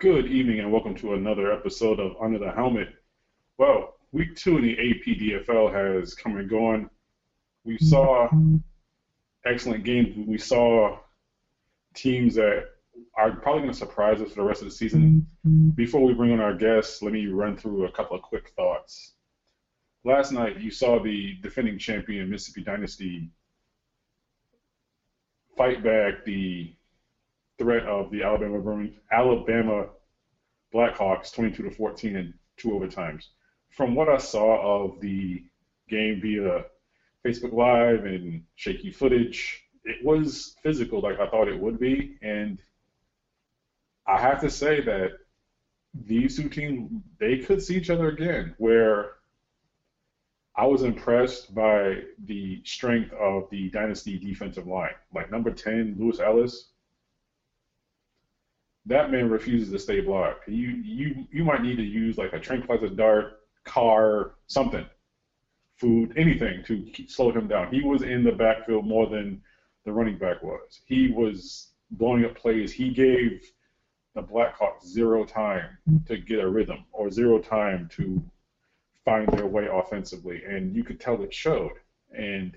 Good evening and welcome to another episode of Under the Helmet. Well, week two in the APDFL has come and gone. We saw excellent games. We saw teams that are probably going to surprise us for the rest of the season. Before we bring on our guests, let me run through a couple of quick thoughts. Last night, you saw the defending champion Mississippi Dynasty fight back the threat of the Alabama Alabama Blackhawks 22 to 14 in two overtimes. From what I saw of the game via Facebook Live and shaky footage, it was physical like I thought it would be, and I have to say that these two teams they could see each other again. Where I was impressed by the strength of the dynasty defensive line, like number 10 Lewis Ellis that man refuses to stay blocked. You you you might need to use like a tranquilizer dart, car, something, food, anything to slow him down. He was in the backfield more than the running back was. He was blowing up plays. He gave the Blackhawks zero time to get a rhythm or zero time to find their way offensively, and you could tell it showed. And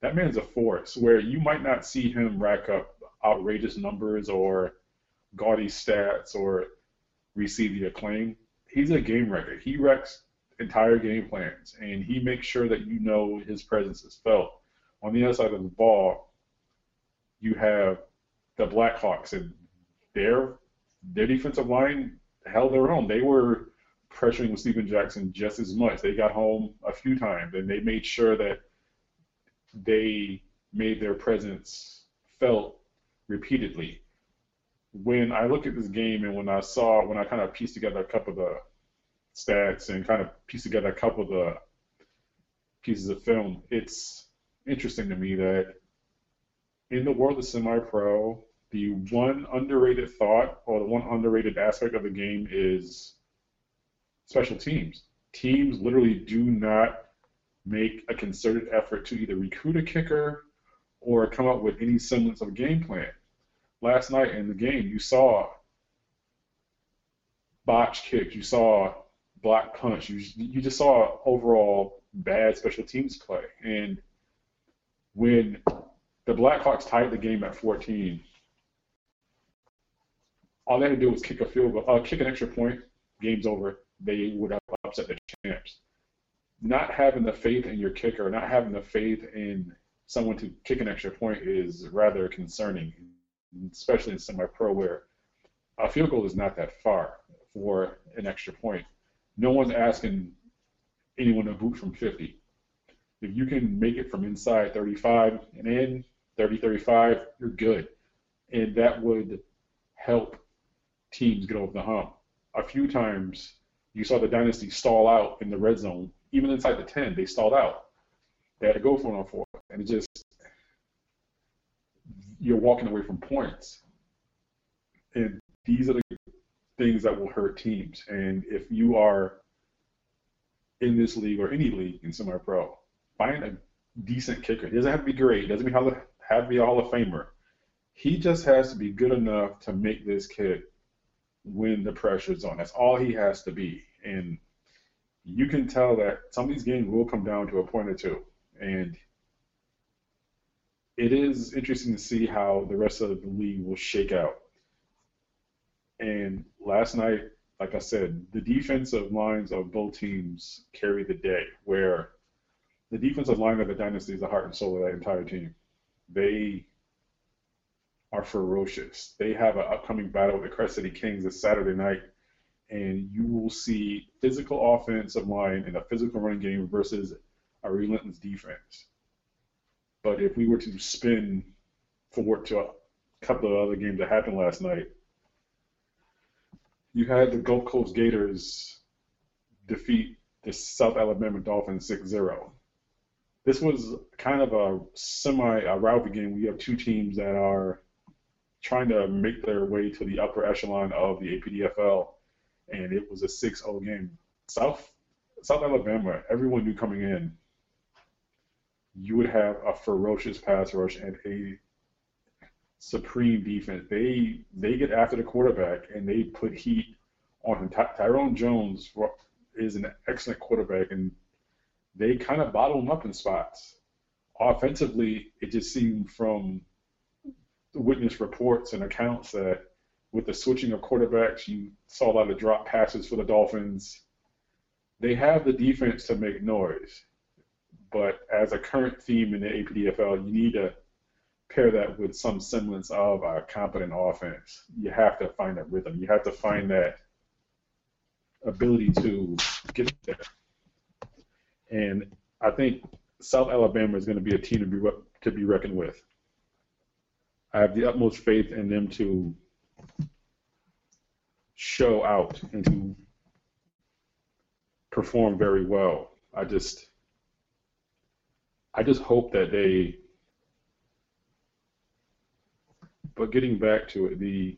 that man's a force where you might not see him rack up outrageous numbers or gaudy stats or receive the acclaim. He's a game wrecker. He wrecks entire game plans, and he makes sure that you know his presence is felt. On the other side of the ball, you have the Blackhawks, and their their defensive line held their own. They were pressuring with Steven Jackson just as much. They got home a few times, and they made sure that they made their presence felt repeatedly when I look at this game and when I saw when I kind of pieced together a couple of the stats and kind of pieced together a couple of the pieces of film, it's interesting to me that in the world of semi-pro, the one underrated thought or the one underrated aspect of the game is special teams. Teams literally do not make a concerted effort to either recruit a kicker or come up with any semblance of a game plan last night in the game, you saw botch kicks, you saw block punch, you you just saw overall bad special teams play. And when the Blackhawks tied the game at 14, all they had to do was kick a field goal, uh, kick an extra point, game's over. They would have upset the champs. Not having the faith in your kicker, not having the faith in someone to kick an extra point is rather concerning especially in semi-pro where a field goal is not that far for an extra point. No one's asking anyone to boot from 50. If you can make it from inside 35 and in 30, 35, you're good. And that would help teams get over the hump. A few times you saw the dynasty stall out in the red zone, even inside the 10, they stalled out. They had to go for it on fourth, and it just you're walking away from points. And these are the things that will hurt teams. And if you are in this league or any league in semi-pro, find a decent kicker. He doesn't have to be great. Doesn't have to have to be a Hall of Famer. He just has to be good enough to make this kid when the pressure's on. That's all he has to be. And you can tell that some of these games will come down to a point or two. And it is interesting to see how the rest of the league will shake out. And last night, like I said, the defensive lines of both teams carry the day, where the defensive line of the dynasty is the heart and soul of that entire team. They are ferocious. They have an upcoming battle with the Crescent City Kings this Saturday night, and you will see physical offensive line and a physical running game versus a relentless defense. But if we were to spin forward to a couple of other games that happened last night, you had the Gulf Coast Gators defeat the South Alabama Dolphins 6-0. This was kind of a semi a game. We have two teams that are trying to make their way to the upper echelon of the APDFL, and it was a 6-0 game. South South Alabama, everyone knew coming in you would have a ferocious pass rush and a supreme defense. They they get after the quarterback and they put heat on him. Ty- Tyrone Jones is an excellent quarterback, and they kind of bottle him up in spots. Offensively, it just seemed from the witness reports and accounts that with the switching of quarterbacks, you saw a lot of drop passes for the Dolphins. They have the defense to make noise, but as a current theme in the APDFL, you need to pair that with some semblance of a competent offense. You have to find that rhythm. You have to find that ability to get there. And I think South Alabama is going to be a team to be to be reckoned with. I have the utmost faith in them to show out and to perform very well. I just I just hope that they but getting back to it, the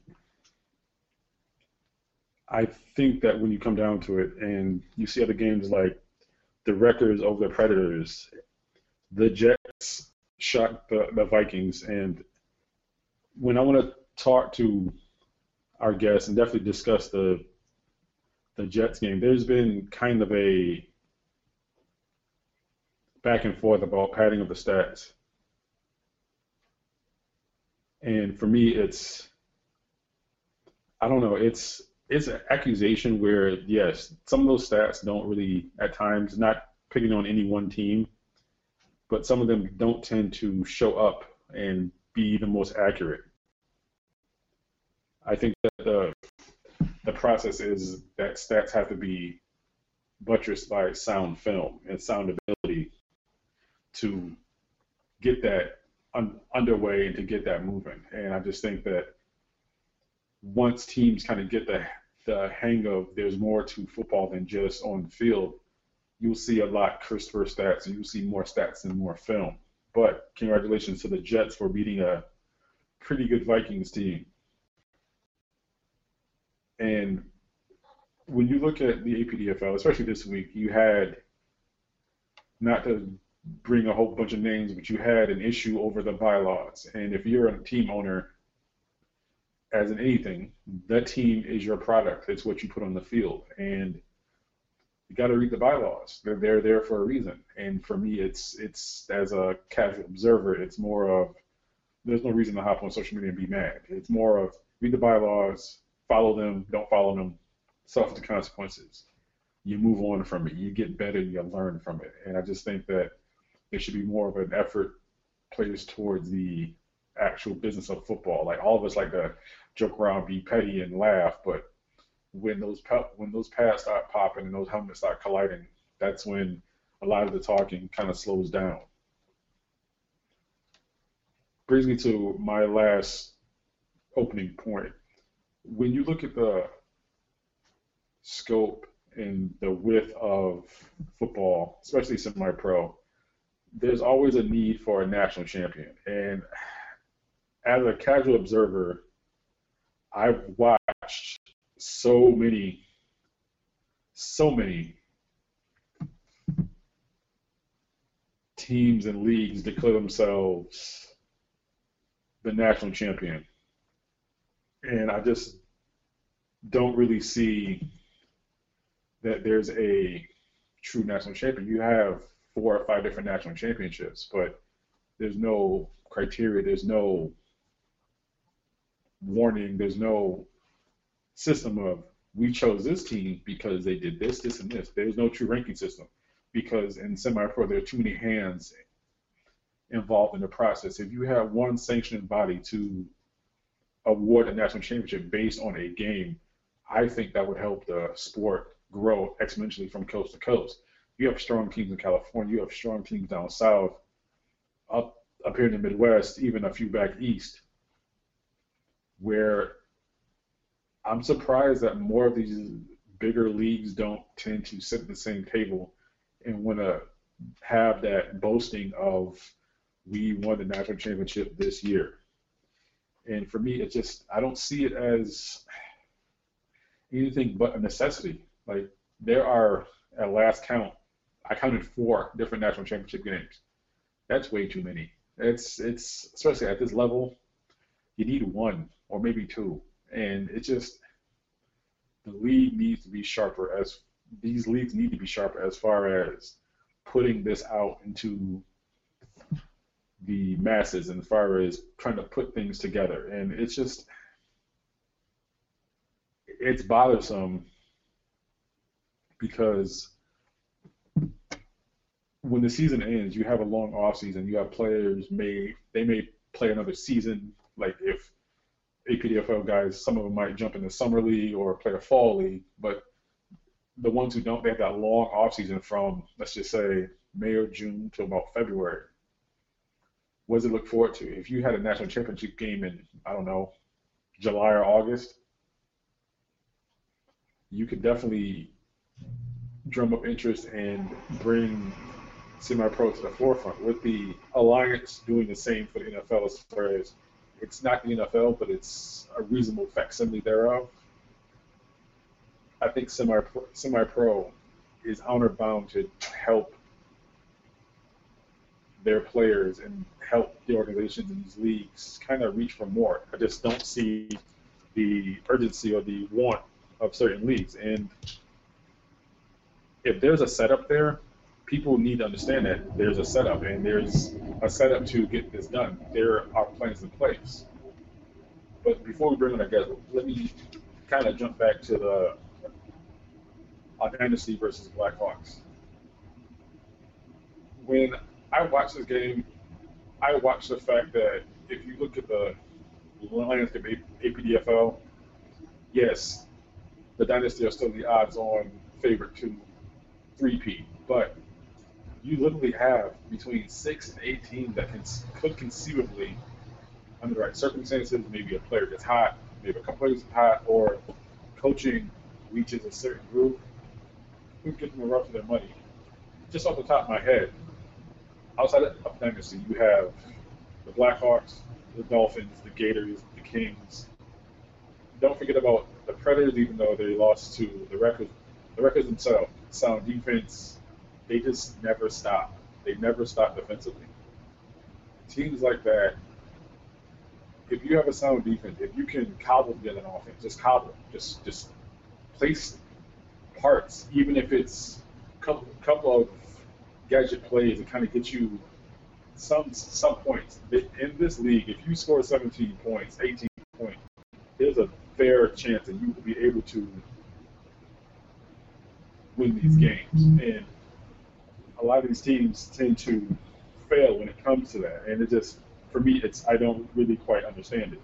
I think that when you come down to it and you see other games like the Wreckers over the Predators, the Jets shocked the, the Vikings, and when I want to talk to our guests and definitely discuss the the Jets game, there's been kind of a back and forth about padding of the stats. And for me, it's I don't know. It's it's an accusation where yes, some of those stats don't really at times not picking on any one team, but some of them don't tend to show up and be the most accurate. I think that the the process is that stats have to be buttressed by sound film and sound to get that un- underway and to get that moving. And I just think that once teams kind of get the the hang of there's more to football than just on the field, you'll see a lot crisper stats and you'll see more stats and more film. But congratulations to the Jets for beating a pretty good Vikings team. And when you look at the APDFL, especially this week, you had not to bring a whole bunch of names, but you had an issue over the bylaws. And if you're a team owner, as in anything, that team is your product. It's what you put on the field, and you got to read the bylaws. They're they're there for a reason. And for me, it's it's as a casual observer, it's more of there's no reason to hop on social media and be mad. It's more of read the bylaws, follow them, don't follow them, suffer the consequences. You move on from it. You get better. You learn from it. And I just think that there should be more of an effort placed towards the actual business of football. Like all of us like to joke around, be petty, and laugh, but when those when those pads start popping and those helmets start colliding, that's when a lot of the talking kind of slows down. Brings me to my last opening point. When you look at the scope and the width of football, especially semi-pro, there's always a need for a national champion. And as a casual observer, I've watched so many, so many teams and leagues declare themselves the national champion. And I just don't really see that there's a true national champion. You have four or five different national championships, but there's no criteria, there's no warning. There's no system of we chose this team because they did this, this, and this. There's no true ranking system because in semi-pro there are too many hands involved in the process. If you have one sanctioning body to award a national championship based on a game, I think that would help the sport grow exponentially from coast to coast. You have strong teams in California, you have strong teams down south, up up here in the Midwest, even a few back east where I'm surprised that more of these bigger leagues don't tend to sit at the same table and want to have that boasting of we won the national championship this year. And for me, it just I don't see it as anything but a necessity. Like there are at last count, I counted four different national championship games. That's way too many. It's it's especially at this level You need one or maybe two, and it just the league needs to be sharper. As these leagues need to be sharper as far as putting this out into the masses, and as far as trying to put things together. And it's just it's bothersome because when the season ends, you have a long off season. You have players may they may play another season. Like if APDFL guys, some of them might jump in the summer league or play a fall league, but the ones who don't, they have that long off season from let's just say May or June to about February. What does it look forward to? If you had a national championship game in I don't know July or August, you could definitely drum up interest and bring semi-pro to the forefront. With the alliance doing the same for the NFL, as far as it's not the NFL, but it's a reasonable facsimile thereof. I think semi-pro, semi-pro is honor bound to help their players and help the organizations in these leagues kind of reach for more. I just don't see the urgency or the want of certain leagues. And if there's a setup there, people need to understand that there's a setup and there's a setup to get this done. There are plans in place. But before we bring on our guest, let me kind of jump back to the uh, Dynasty versus Blackhawks. When I watch this game, I watch the fact that if you look at the landscape of APDFL, yes, the Dynasty are still the odds-on favorite to three-peat, but you literally have between six and eight teams that can, could conceivably, under the right circumstances, maybe a player gets hot, maybe a couple players get hot, or coaching reaches a certain group, who gives them a run their money. Just off the top of my head, outside of Dynasty, you have the Blackhawks, the Dolphins, the Gators, the Kings. Don't forget about the Predators, even though they lost to the Wreckers. The Wreckers themselves, sound defense, they just never stop. They never stop defensively. Teams like that, if you have a sound defense, if you can cobble together an offense, just cobble, just just place parts, even if it's a couple, couple of gadget plays that kind of get you some some points. In this league, if you score 17 points, 18 points, there's a fair chance that you will be able to win these games. And a lot of these teams tend to fail when it comes to that, and it just for me, it's I don't really quite understand it.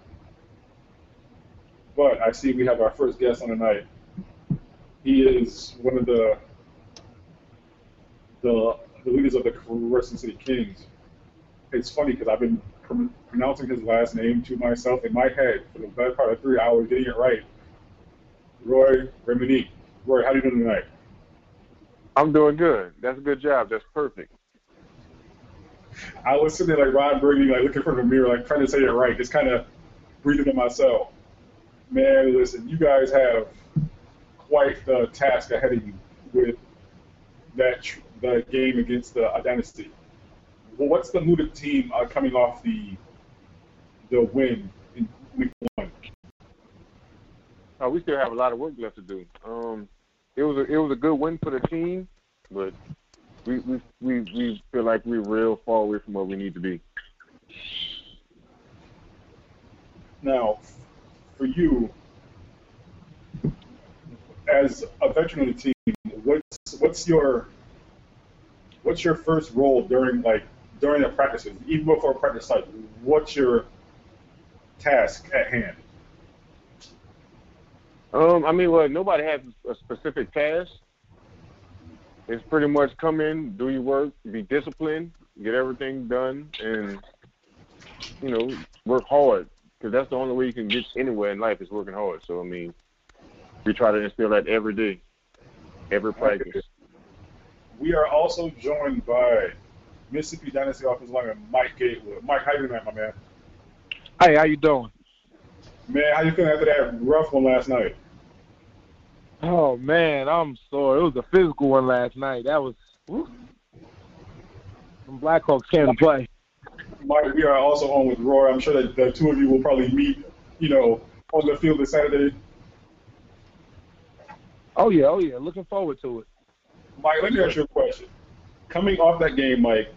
But I see we have our first guest on tonight. He is one of the the, the leaders of the Crescent City Kings. It's funny because I've been pr- pronouncing his last name to myself in my head for the better part of three hours, getting it right. Roy Reimonenq. Roy, how are you doing tonight? I'm doing good. That's a good job. That's perfect. I was sitting there like Ron Burgundy, like looking from the mirror, like trying to say it right, just kind of breathing to myself. Man, listen, you guys have quite the task ahead of you with that the game against the Dynasty. Well, what's the mood of the team uh, coming off the the win in week one? Oh, we still have a lot of work left to do. Um, it was a, it was a good win for the team, but we we we, we feel like we're real far away from where we need to be. Now, for you, as a veteran of the team, what's what's your what's your first role during like during the practices, even before practice starts? What's your task at hand? Um, I mean, well, nobody has a specific task. It's pretty much come in, do your work, be disciplined, get everything done, and you know, work hard because that's the only way you can get anywhere in life is working hard. So I mean, we try to instill that every day, every practice. We are also joined by Mississippi Dynasty offensive lineman Mike Gatewood. Mike, how you doing, my man? Hey, how you doing? Man, how you feeling after that rough one last night? Oh man, I'm sorry. It was a physical one last night. That was whew. some Blackhawks came to play. Mike, we are also on with Roy. I'm sure that the two of you will probably meet, you know, on the field this Saturday. Oh yeah, oh yeah. Looking forward to it. Mike, let me ask you a question. Coming off that game, Mike,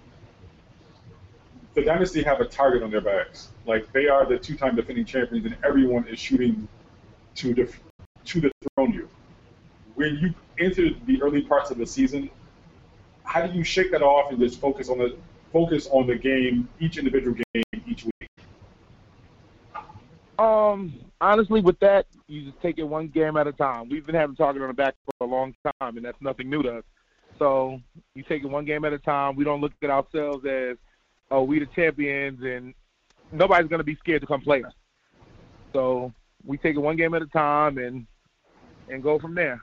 the Dynasty have a target on their backs. Like they are the two-time defending champions, and everyone is shooting to def- to dethrone you. When you enter the early parts of the season, how do you shake that off and just focus on the focus on the game, each individual game, each week? Um, honestly, with that, you just take it one game at a time. We've been having target on the back for a long time, and that's nothing new to us. So you take it one game at a time. We don't look at ourselves as, oh, we the champions, and nobody's gonna be scared to come play us. So we take it one game at a time and and go from there.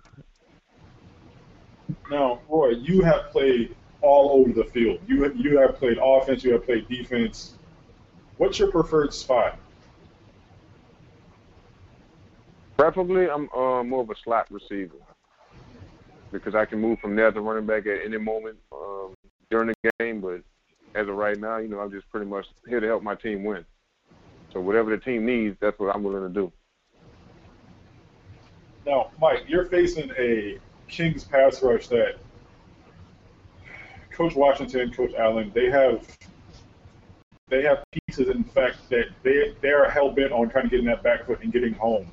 Now, Roy, you have played all over the field. You have, you have played offense. You have played defense. What's your preferred spot? Preferably, I'm uh, more of a slot receiver because I can move from there to running back at any moment um, during the game. But as of right now, you know, I'm just pretty much here to help my team win. So whatever the team needs, that's what I'm willing to do. Now, Mike, you're facing a Kings pass rush that Coach Washington, Coach Allen, they have they have pieces in fact that they they are hell bent on trying to get in that back foot and getting home.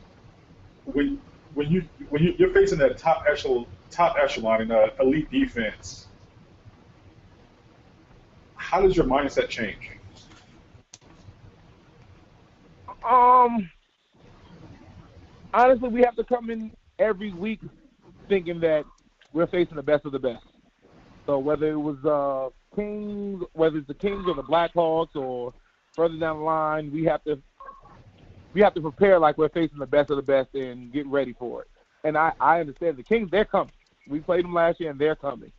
When when you when you, you're facing that top echelon top echelon in a elite defense, how does your mindset change? Um, honestly, we have to come in every week thinking that we're facing the best of the best. So whether it was uh, Kings, whether it's the Kings or the Blackhawks or further down the line, we have to we have to prepare like we're facing the best of the best and get ready for it. And I, I understand the Kings, they're coming. We played them last year and they're coming.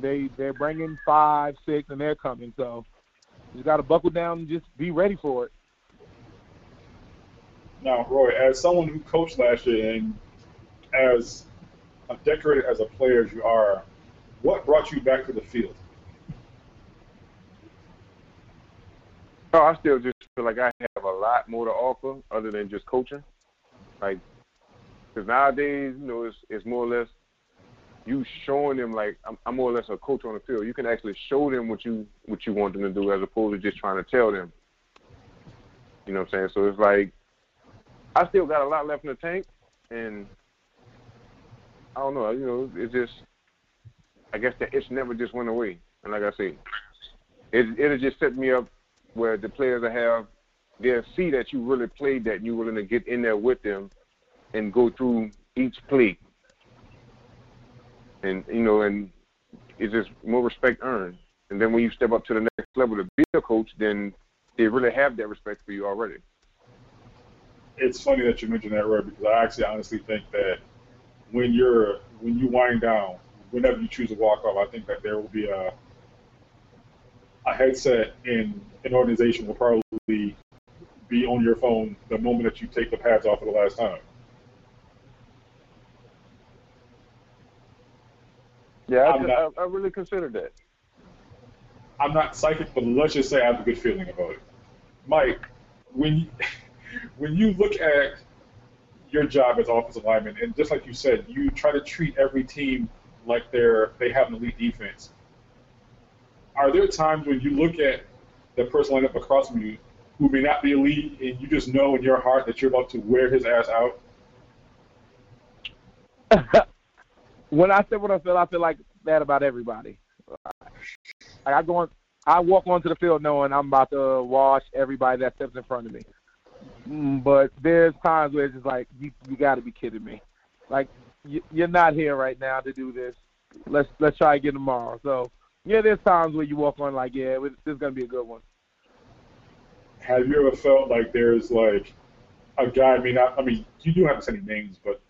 They they're bringing five, six, and they're coming. So you got to buckle down and just be ready for it. Now, Roy, as someone who coached last year and as decorated as a player as you are, what brought you back to the field? Oh, I still just feel like I have a lot more to offer other than just coaching. Like, because nowadays, you know, it's it's more or less you showing them like I'm, I'm more or less a coach on the field. You can actually show them what you what you want them to do as opposed to just trying to tell them. You know what I'm saying? So it's like I still got a lot left in the tank, and I don't know. You know, it's just I guess the itch never just went away. And like I say, it it'll just set me up where the players will have they'll see that you really played that and you're willing to get in there with them and go through each play. And you know, and it's just more respect earned. And then when you step up to the next level to be a coach, then they really have that respect for you already. It's funny that you mentioned that, Roy, because I actually honestly think that when you're when you wind down, whenever you choose to walk off, I think that there will be a a headset in an organization will probably be on your phone the moment that you take the pads off for the last time. Yeah, I, not- I, I really considered that. I'm not psychic, but let's just say I have a good feeling about it. Mike, when you, when you look at your job as offensive lineman, and just like you said, you try to treat every team like they're they have an elite defense. Are there times when you look at the person lined up across from you who may not be elite, and you just know in your heart that you're about to wear his ass out? when I say what I feel, I feel like that about everybody. Like I go on, I walk onto the field knowing I'm about to wash everybody that steps in front of me. But there's times where it's just like you, you got to be kidding me. Like you, you're not here right now to do this. Let's let's try again tomorrow. So yeah, there's times where you walk on like yeah, this is gonna be a good one. Have you ever felt like there's like a guy? I mean, I, I mean, you do have to say any names, but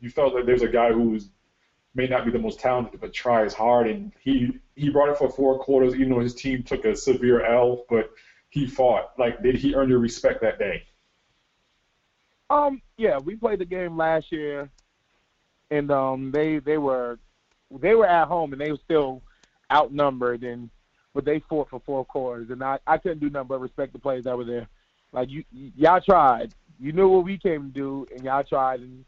you felt like there's a guy who's may not be the most talented, but tries hard, and he he brought it for four quarters, even though his team took a severe L, but he fought. Like, did he earn your respect that day? Um, yeah, we played the game last year, and um, they they were they were at home and they were still outnumbered, and but they fought for four quarters, and I I couldn't do nothing but respect the players that were there. Like you, y'all tried. You knew what we came to do, and y'all tried, and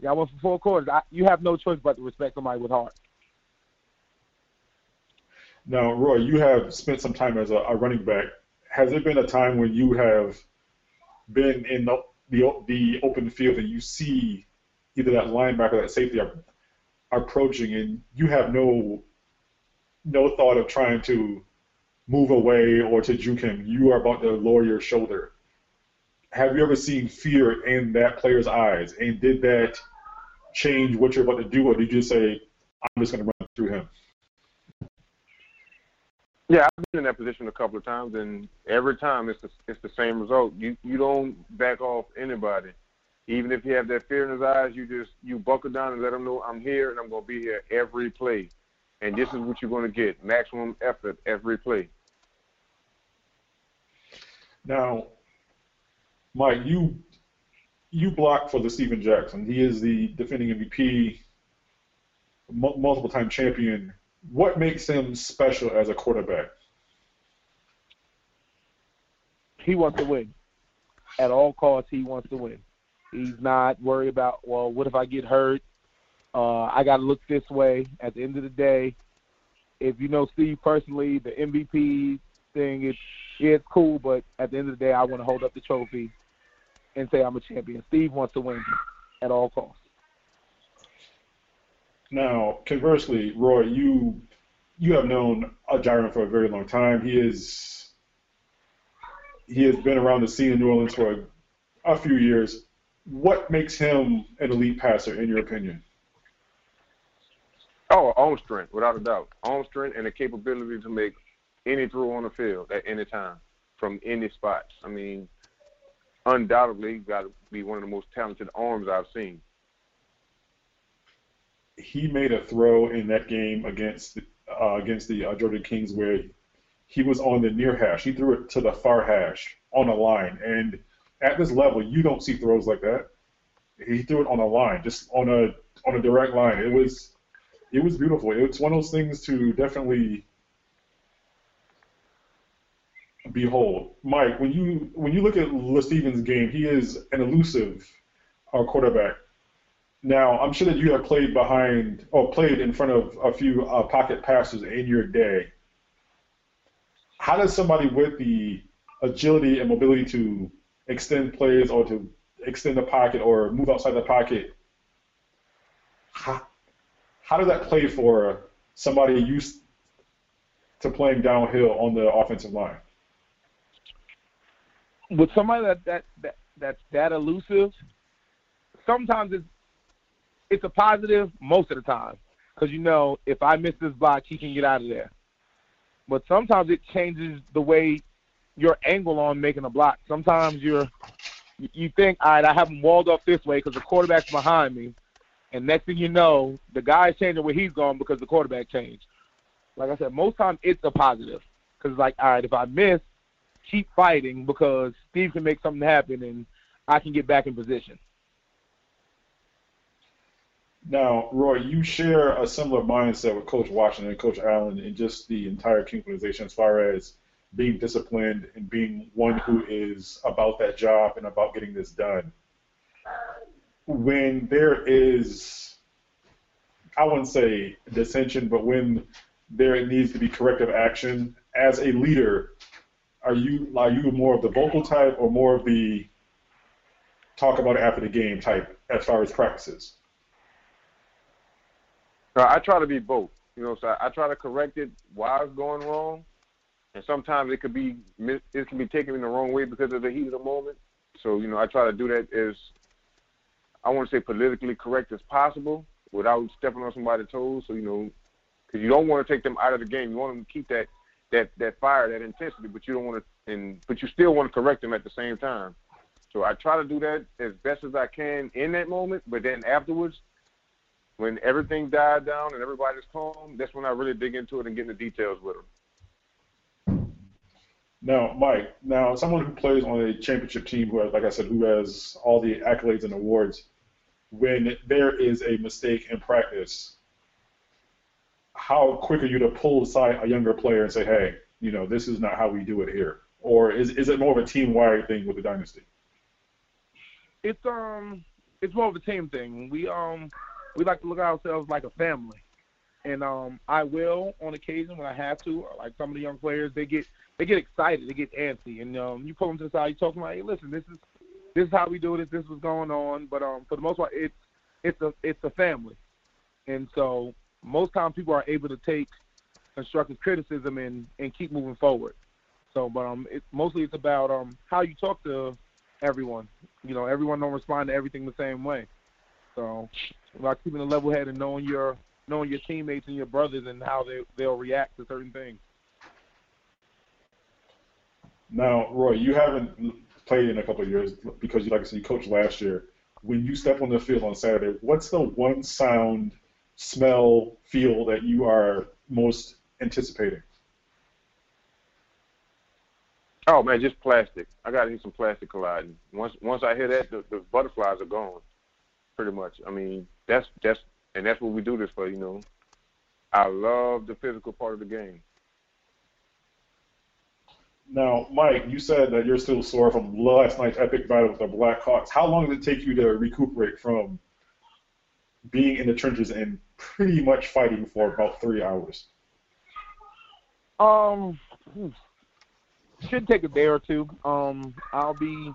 y'all went for four quarters. I, you have no choice but to respect somebody with heart. Now, Roy, you have spent some time as a, a running back. Has there been a time when you have been in the, the, the open field and you see either that linebacker or that safety are, are approaching, and you have no no thought of trying to move away or to juke him. You are about to lower your shoulder. Have you ever seen fear in that player's eyes? And did that change what you're about to do, or did you just say, I'm just going to run through him? Yeah, I've been in that position a couple of times, and every time it's the, it's the same result. You you don't back off anybody, even if you have that fear in his eyes. You just you buckle down and let him know I'm here and I'm to be here every play, and this is what you're to get: maximum effort every play. Now, Mike, you you block for the Steven Jackson. He is the defending MVP, multiple time champion what makes him special as a quarterback? He wants to win. At all costs, he wants to win. He's not worried about, well, what if I get hurt? Uh, I got to look this way. At the end of the day, if you know Steve personally, the MVP thing, it's, it's cool, but at the end of the day, I want to hold up the trophy and say I'm a champion. Steve wants to win at all costs. Now, conversely, Roy, you you have known Jyron for a very long time. He is he has been around the scene in New Orleans for a, a few years. What makes him an elite passer, in your opinion? Oh, arm strength, without a doubt. Arm strength and the capability to make any throw on the field at any time from any spot. I mean, undoubtedly, you got to be one of the most talented arms I've seen he made a throw in that game against uh, against the uh, Georgia Kings where he was on the near hash. He threw it to the far hash on a line, and at this level, you don't see throws like that. He threw it on a line, just on a on a direct line. It was it was beautiful. It's one of those things to definitely behold. Mike, when you when you look at Stevens' game, he is an elusive uh, quarterback. Now, I'm sure that you have played behind or played in front of a few uh, pocket passers in your day. How does somebody with the agility and mobility to extend plays or to extend the pocket or move outside the pocket, how, how does that play for somebody used to playing downhill on the offensive line? With somebody that, that, that that's that elusive, sometimes it's it's a positive most of the time because you know if I miss this block, he can get out of there. But sometimes it changes the way your angle on making a block. Sometimes you're you think, all right, I have him walled off this way because the quarterback's behind me, and next thing you know, the guy's changing where he's going because the quarterback changed. Like I said, most times it's a positive because like, all right, if I miss, keep fighting because Steve can make something happen and I can get back in position. Now, Roy, you share a similar mindset with Coach Washington and Coach Allen and just the entire King organization as far as being disciplined and being one who is about that job and about getting this done. When there is, I wouldn't say dissension, but when there needs to be corrective action, as a leader, are you are you more of the vocal type or more of the talk about it after the game type as far as practices? I try to be both. You know, so I, I try to correct it while it's going wrong, and sometimes it could be it can be taken in the wrong way because of the heat of the moment. So you know, I try to do that as I want to say politically correct as possible without stepping on somebody's toes. So you know, because you don't want to take them out of the game. You want them to keep that that that fire, that intensity, but you don't want to, and but you still want to correct them at the same time. So I try to do that as best as I can in that moment, but then afterwards, when everything died down and everybody's calm, that's when I really dig into it and get the details with them. Now, Mike, now someone who plays on a championship team who has, like I said, who has all the accolades and awards, when there is a mistake in practice, how quick are you to pull aside a younger player and say, hey, you know, this is not how we do it here, or is is it more of a team wide thing with the dynasty? It's um, it's more of a team thing. We um, we like to look at ourselves like a family, and um, I will on occasion when I have to. Like some of the young players, they get they get excited, they get antsy, and um, you pull them to the side, you talk them hey, listen, this is this is how we do this, This is what's going on. But um, for the most part, it's it's a it's a family, and so most times people are able to take constructive criticism and and keep moving forward. So, but um, it, mostly it's about um how you talk to everyone. You know, everyone don't respond to everything the same way. So, about keeping a level head and knowing your knowing your teammates and your brothers and how they they'll react to certain things. Now, Roy, you haven't played in a couple of years because, you like I said, you coached last year. When you step on the field on Saturday, what's the one sound, smell, feel that you are most anticipating? Oh man, just plastic. I gotta hear some plastic colliding. Once once I hear that, the, the butterflies are gone, pretty much. I mean, that's that's and that's what we do this for. You know, I love the physical part of the game. Now, Mike, you said that you're still sore from last night's epic battle with the Blackhawks. How long did it take you to recuperate from being in the trenches and pretty much fighting for about three hours? Um, should take a day or two. Um, I'll be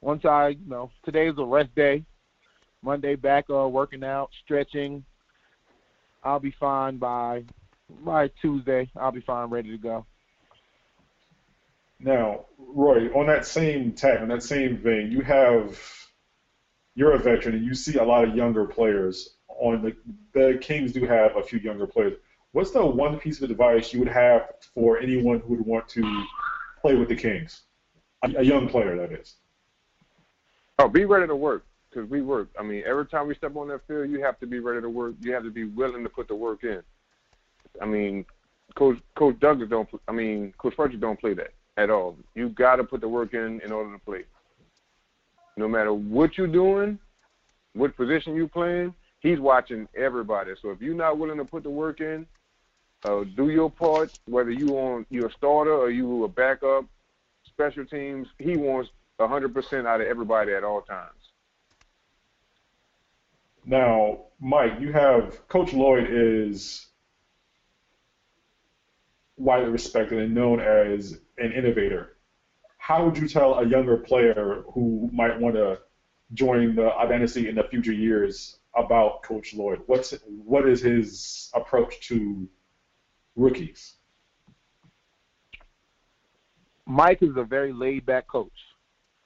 once I, you know, today is a rest day. Monday back uh working out, stretching. I'll be fine by by Tuesday. I'll be fine, ready to go. Now, Roy, on that same tack, on that same vein, you have you're a veteran and you see a lot of younger players. On the the Kings do have a few younger players. What's the one piece of advice you would have for anyone who would want to play with the Kings? A, a young player, that is. Oh, be ready to work because we work. I mean, every time we step on that field, you have to be ready to work. You have to be willing to put the work in. I mean, Coach Coach Douglas don't. I mean, Coach Frederick don't play that at all. You got to put the work in in order to play. No matter what you're doing, what position you playing, he's watching everybody. So if you're not willing to put the work in, uh, do your part. Whether you on you're a starter or you a backup, special teams, he wants 100% out of everybody at all times. Now, Mike, you have Coach Lloyd is widely respected and known as an innovator. How would you tell a younger player who might want to join the dynasty in the future years about Coach Lloyd? What's what is his approach to rookies? Mike is a very laid back coach.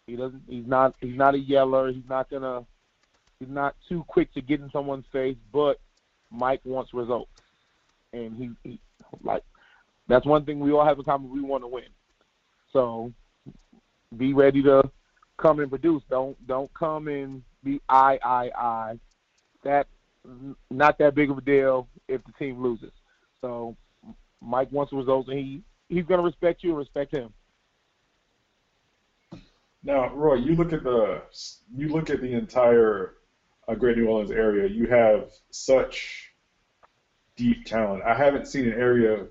He doesn't he's not he's not a yeller, he's not gonna he's not too quick to get in someone's face, but Mike wants results. And he, he like that's one thing we all have in common. We want to win. So be ready to come and produce. Don't don't come and be I I I. That not that big of a deal if the team loses. So Mike wants results, and he he's going to respect you and respect him. Now, Roy, you look at the you look at the entire uh, Great New Orleans area. You have such deep talent. I haven't seen an area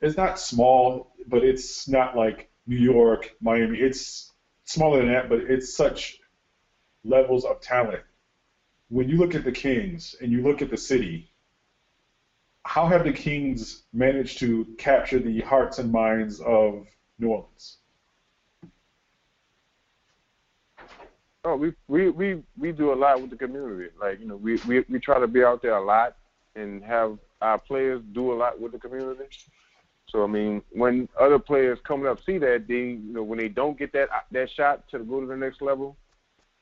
it's not small, but it's not like New York, Miami. It's smaller than that, but it's such levels of talent. When you look at the Kings and you look at the city, how have the Kings managed to capture the hearts and minds of New Orleans? Oh, we we we we do a lot with the community. Like you know, we we we try to be out there a lot and have our players do a lot with the community. So I mean, when other players coming up see that, they you know when they don't get that uh, that shot to go to the next level,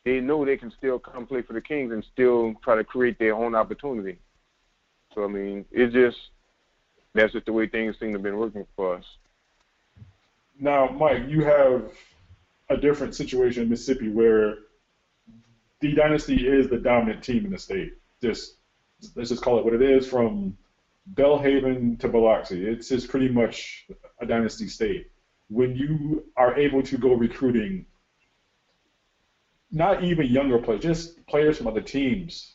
they know they can still come play for the Kings and still try to create their own opportunity. So I mean, it's just that's just the way things seem to have been working for us. Now, Mike, you have a different situation in Mississippi where the dynasty is the dominant team in the state. Just let's just call it what it is from Belhaven to Biloxi. It's just pretty much a dynasty state. When you are able to go recruiting, not even younger players, just players from other teams,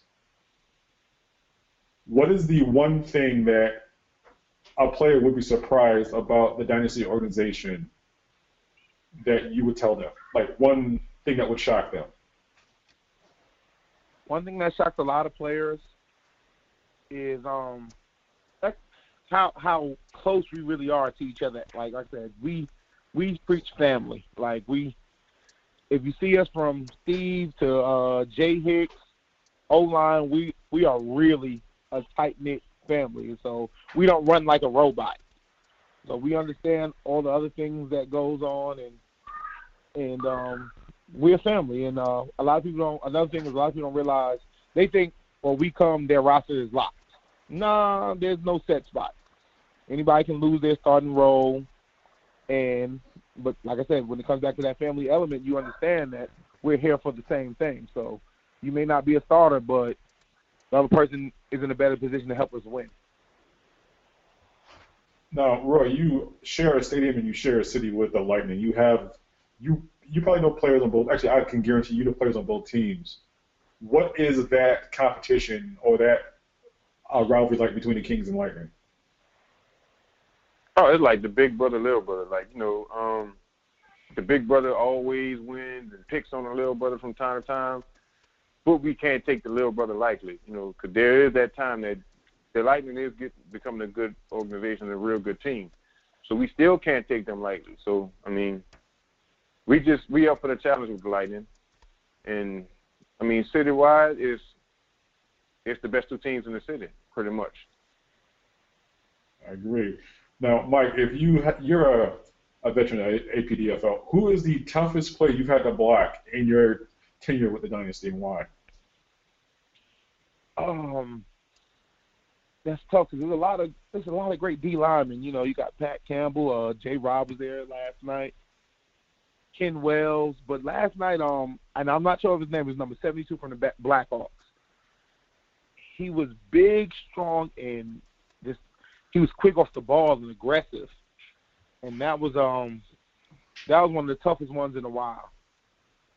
what is the one thing that a player would be surprised about the Dynasty organization that you would tell them? Like one thing that would shock them? One thing that shocks a lot of players is um how how close we really are to each other. Like I said, we we preach family. Like we if you see us from Steve to uh Jay Hicks, O line, we we are really a tight knit family. So we don't run like a robot. So we understand all the other things that goes on and and um we're family and uh a lot of people don't another thing is a lot of people don't realize they think well we come their roster is locked. Nah, there's no set spot. Anybody can lose their starting role and but like I said, when it comes back to that family element, you understand that we're here for the same thing. So you may not be a starter, but the other person is in a better position to help us win. Now, Roy, you share a stadium and you share a city with the Lightning. You have you you probably know players on both. Actually, I can guarantee you know players on both teams. What is that competition or that uh, rivalry like between the Kings and Lightning? Oh, it's like the big brother, little brother. Like you know, um, the big brother always wins and picks on the little brother from time to time. But we can't take the little brother lightly, you know, because there is that time that the Lightning is get, becoming a good organization, a real good team. So we still can't take them lightly. So I mean, we just we up for the challenge with the Lightning, and I mean citywide is it's the best two teams in the city, pretty much. I agree. Now, Mike, if you ha- you're a, a veteran at APDFL, who is the toughest player you've had to block in your tenure with the Dynasty, and why? Um, that's tough because there's a lot of there's a lot of great D linemen. You know, you got Pat Campbell, uh, Jay Rob was there last night, Ken Wells, but last night, um, and I'm not sure if his name was number 72 from the Blackhawks. He was big, strong, and just he was quick off the ball and aggressive, and that was um that was one of the toughest ones in a while.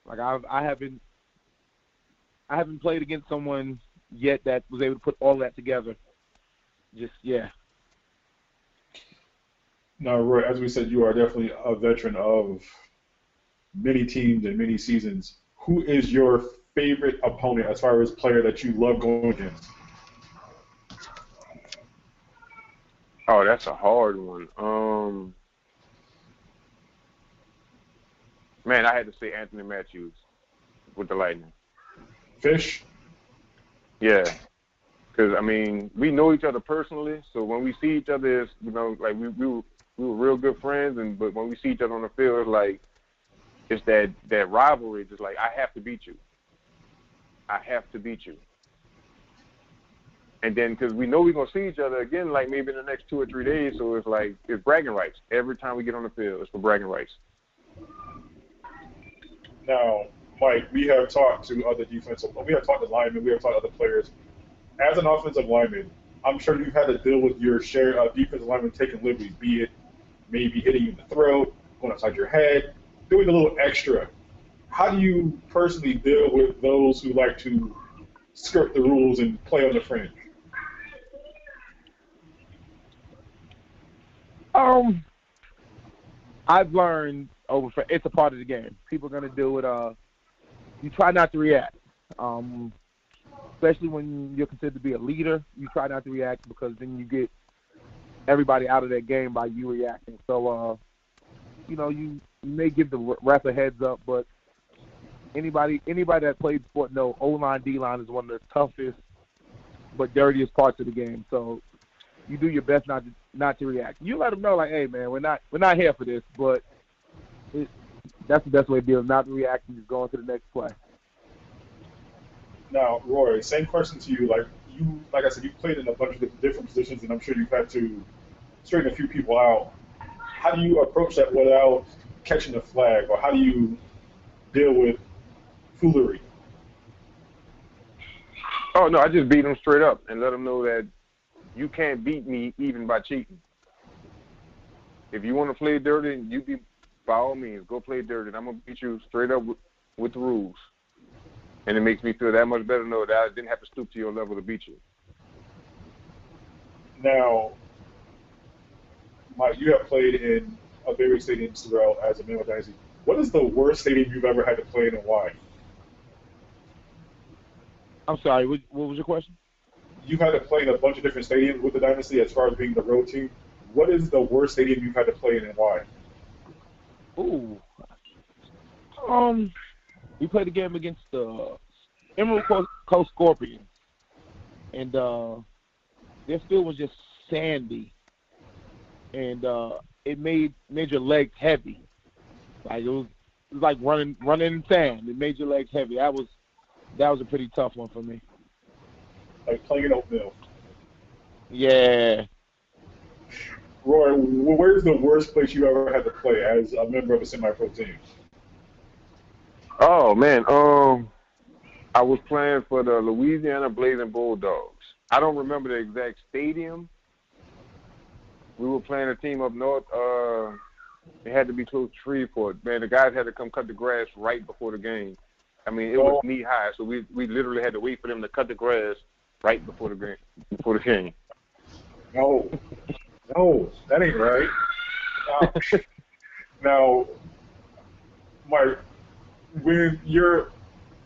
Like I I haven't I haven't played against someone yet that was able to put all that together. Just yeah. Now, Roy, as we said, you are definitely a veteran of many teams and many seasons. Who is your favorite opponent as far as player that you love going against? Oh, that's a hard one. Um, man, I had to say Anthony Matthews with the Lightning. Fish. Yeah, because I mean, we know each other personally, so when we see each other, it's, you know, like we we were, we were real good friends, and but when we see each other on the field, it's like it's that that rivalry. Just like I have to beat you. I have to beat you. And then because we know we're gonna see each other again, like maybe in the next two or three days, so it's like it's bragging rights every time we get on the field. It's for bragging rights. Now, Mike, we have talked to other defensive, we have talked to linemen, we have talked to other players. As an offensive lineman, I'm sure you've had to deal with your share of defensive linemen taking liberties, be it maybe hitting you in the throat, going outside your head, doing a little extra. How do you personally deal with those who like to skirt the rules and play on the fringe? Um, I've learned over. It's a part of the game. People are gonna do it. Uh, you try not to react. Um, especially when you're considered to be a leader, you try not to react because then you get everybody out of that game by you reacting. So, uh, you know, you, you may give the ref a heads up, but anybody anybody that played sport know O line D line is one of the toughest but dirtiest parts of the game. So you do your best not to not to react. You let them know like, hey man, we're not we're not here for this, but it, that's the best way to deal. Not reacting, just go on to the next play. Now, Roy, same question to you. Like you, like I said, you played in a bunch of different positions, and I'm sure you've had to straighten a few people out. How do you approach that without catching the flag, or how do you deal with foolery? Oh no, I just beat them straight up and let them know that you can't beat me even by cheating. If you want to play dirty, you be by all means go play dirty. I'm gonna beat you straight up with, with the rules, and it makes me feel that much better to know that I didn't have to stoop to your level to beat you. Now, Mike, you have played in a various stadiums throughout as a member of Dynasty. What is the worst stadium you've ever had to play in and why? I'm sorry. What, what was your question? You've had to play in a bunch of different stadiums with the Dynasty as far as being the road team. What is the worst stadium you've had to play in and why? Ooh. Um, we played a game against the Emerald Coast, Coast Scorpions, and uh, their field was just sandy, and uh, it made made your legs heavy. Like it was, it was like running running in sand. It made your legs heavy. That was that was a pretty tough one for me. Like playing in Oakville. Yeah. Roy, where's the worst place you ever had to play as a member of a semi-pro team? Oh man, um, I was playing for the Louisiana Blazing Bulldogs. I don't remember the exact stadium. We were playing a team up north. Uh, it had to be close to Shreveport. Man, the guys had to come cut the grass right before the game. I mean, it was knee high, so we we literally had to wait for them to cut the grass right before the game. Before the game. No, no, that ain't right. Now, now Mike, when your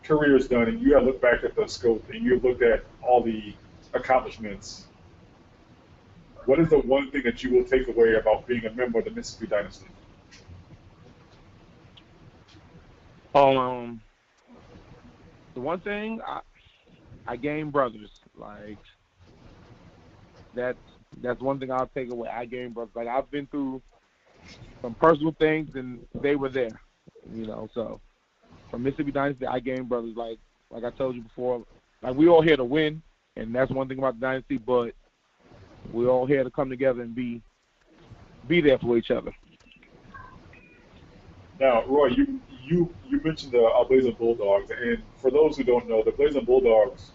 career is done and you have looked back at the scope and you've looked at all the accomplishments, what is the one thing that you will take away about being a member of the Mississippi Dynasty? Um, the one thing I, I gained brothers. Like that's that's one thing I'll take away. I gained brothers. Like I've been through some personal things, and they were there. You know, so from Mississippi Dynasty, I gained brothers. Like like I told you before, like we all here to win, and that's one thing about the Dynasty. But we're all here to come together and be be there for each other. Now, Roy, you you you mentioned the uh, Blazing Bulldogs, and for those who don't know, the Blazing Bulldogs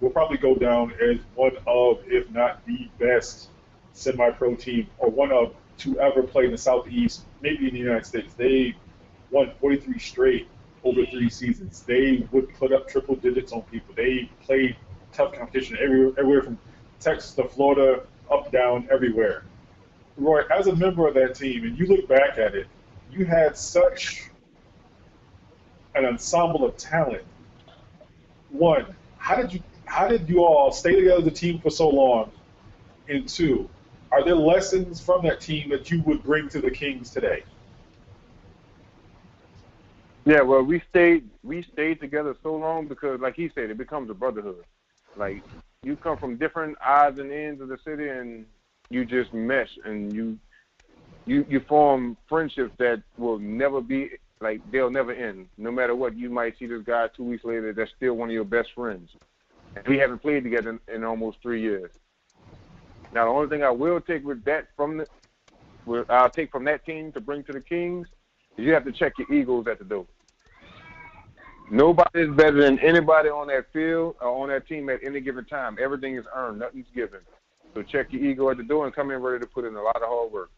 will probably go down as one of, if not the best, semi-pro team, or one of to ever play in the Southeast, maybe in the United States. They won 43 straight over three seasons. They would put up triple digits on people. They played tough competition everywhere, everywhere from Texas to Florida, up, down, everywhere. Roy, as a member of that team, and you look back at it, you had such an ensemble of talent. One, how did you how did you all stay together as a team for so long? And two, are there lessons from that team that you would bring to the Kings today? Yeah, well, we stayed we stayed together so long because, like he said, it becomes a brotherhood. Like you come from different odds and ends of the city, and you just mesh, and you you you form friendships that will never be like they'll never end. No matter what, you might see this guy two weeks later that's still one of your best friends. And we haven't played together in, in almost three years. Now, the only thing I will take with that from the, I'll take from that team to bring to the Kings is you have to check your egos at the door. Nobody is better than anybody on that field or on that team at any given time. Everything is earned, nothing's given. So check your ego at the door and come in ready to put in a lot of hard work.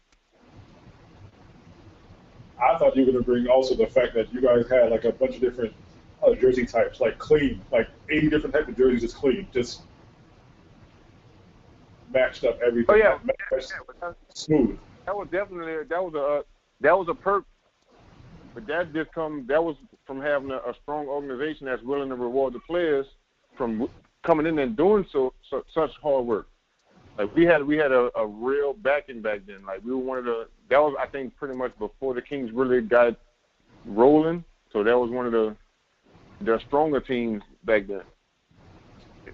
I thought you were going to bring also the fact that you guys had like a bunch of different uh, jersey types, like clean, like 80 different types of jerseys, just clean, just matched up everything. Oh yeah, matched, yeah, smooth. That was definitely that was a that was a perk, but that just come that was from having a, a strong organization that's willing to reward the players from coming in and doing so, so such hard work. Like we had we had a, a real backing back then. Like we were one of the that was I think pretty much before the Kings really got rolling. So that was one of the the stronger teams back then.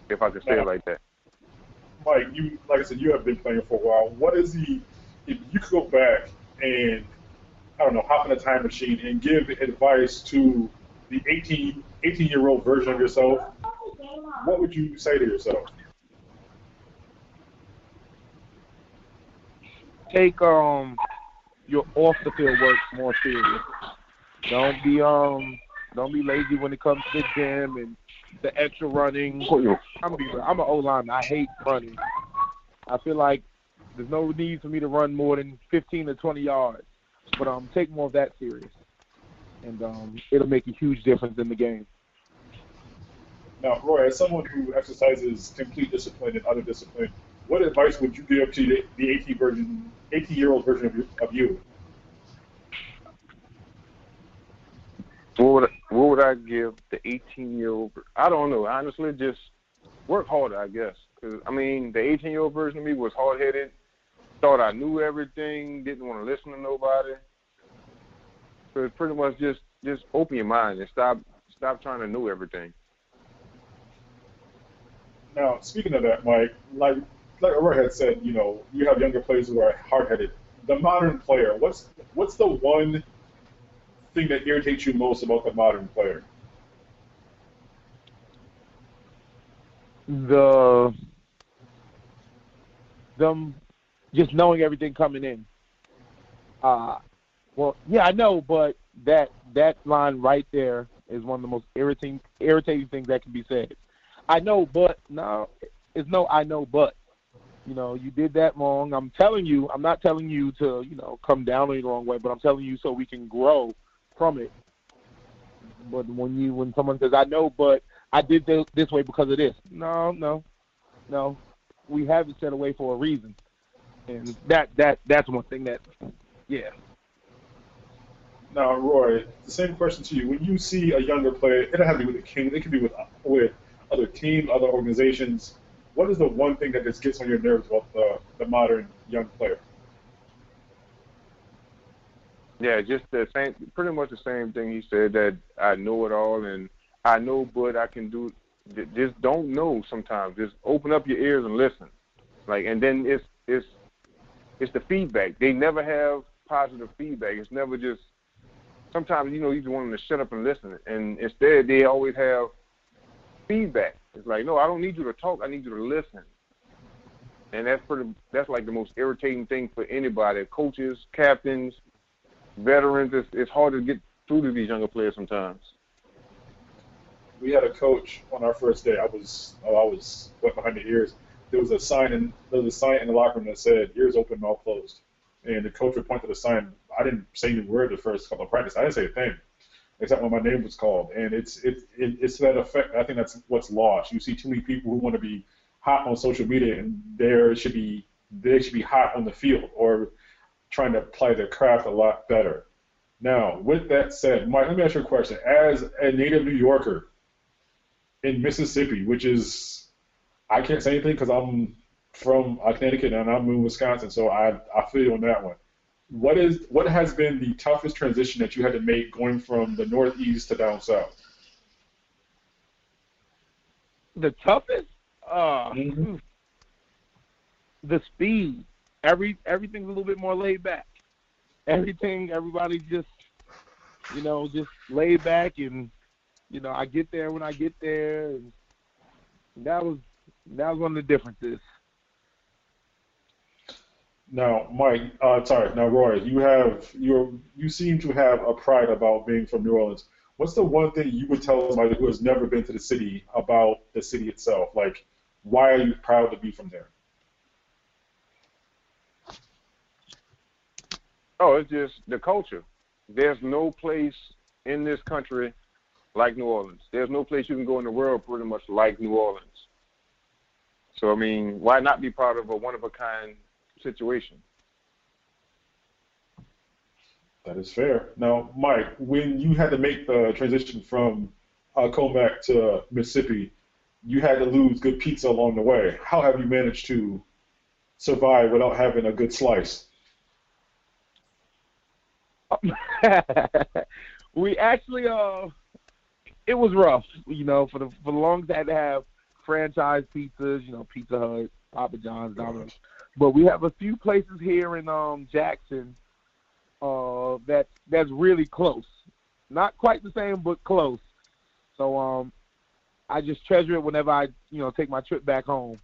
If I could say it like that. Mike, you like I said, you have been playing for a while. What is the if you could go back and I don't know, hop in a time machine and give advice to the 18, 18 year old version of yourself, what would you say to yourself? Take um your off the field work more serious. Don't be um don't be lazy when it comes to the gym and the extra running. I'm be I'm an O lineman. I hate running. I feel like there's no need for me to run more than 15 to 20 yards, but um take more of that serious, and um it'll make a huge difference in the game. Now, Roy, as someone who exercises complete discipline and other discipline, what advice would you give to the, the 18 version, 18 year old version of you? Of you? What would what would I give the 18 year old? I don't know. Honestly, just work harder, I guess. Cause I mean, the 18 year old version of me was hard headed, thought I knew everything, didn't want to listen to nobody. So it's pretty much just just open your mind and stop stop trying to know everything. Now, speaking of that, Mike, like like Roy had said, you know, you have younger players who are hard headed. The modern player, what's what's the one thing that irritates you most about the modern player? The them just knowing everything coming in. Uh, well, yeah, I know, but that that line right there is one of the most irritating irritating things that can be said. I know, but no, it's no I know, but you know, you did that wrong. I'm telling you, I'm not telling you to, you know, come down the wrong way, but I'm telling you so we can grow from it. But when you when someone says I know, but I did this way because of this, no, no, no, we have it set away for a reason, and that that that's one thing that, yeah. Now, Roy, the same question to you. When you see a younger player, it doesn't have to be with the Kings. It could be with with other teams, other organizations. What is the one thing that just gets on your nerves about the, the modern young player? Yeah, just the same, pretty much the same thing he said that I know it all and I know, but I can do. Just don't know sometimes. Just open up your ears and listen. Like, and then it's it's it's the feedback. They never have positive feedback. It's never just. Sometimes you know you just want them to shut up and listen, and instead they always have feedback. It's like, no, I don't need you to talk. I need you to listen. And that's pretty. That's like the most irritating thing for anybody. Coaches, captains, veterans. It's, it's hard to get through to these younger players sometimes. We had a coach on our first day. I was, oh, I was wet behind the ears. There was a sign in there was a sign in the locker room that said "ears open, mouth closed," and the coach would point to the sign. I didn't say any word the first couple of practice. I didn't say a thing except when my name was called. And it's it, it, it's that effect. I think that's what's lost. You see too many people who want to be hot on social media, and there should be they should be hot on the field or trying to apply their craft a lot better. Now, with that said, Mike, let me ask you a question. As a native New Yorker in Mississippi, which is I can't say anything because I'm from Connecticut and I'm in Wisconsin, so I I feel you on that one what is what has been the toughest transition that you had to make going from the Northeast to down south? The toughest, uh, mm-hmm. the speed. Every everything's a little bit more laid back. Everything, everybody just, you know, just laid back, and you know, I get there when I get there, and that was that was one of the differences. Now, Mike, uh, sorry, now Roy, you have you you seem to have a pride about being from New Orleans. What's the one thing you would tell somebody who has never been to the city about the city itself? Like, why are you proud to be from there? Oh, it's just the culture. There's no place in this country like New Orleans. There's no place you can go in the world pretty much like New Orleans. So I mean, why not be part of a one of a kind situation. That is fair. Now, Mike, when you had to make the transition from uh, Commack to Mississippi, you had to lose good pizza along the way. How have you managed to survive without having a good slice? we actually, uh, it was rough, you know, for the for the had to have franchise pizzas, you know, Pizza Hut, Papa John's, Domino's. But we have a few places here in um, Jackson uh, that that's really close. Not quite the same, but close. So um, I just treasure it whenever I you know take my trip back home.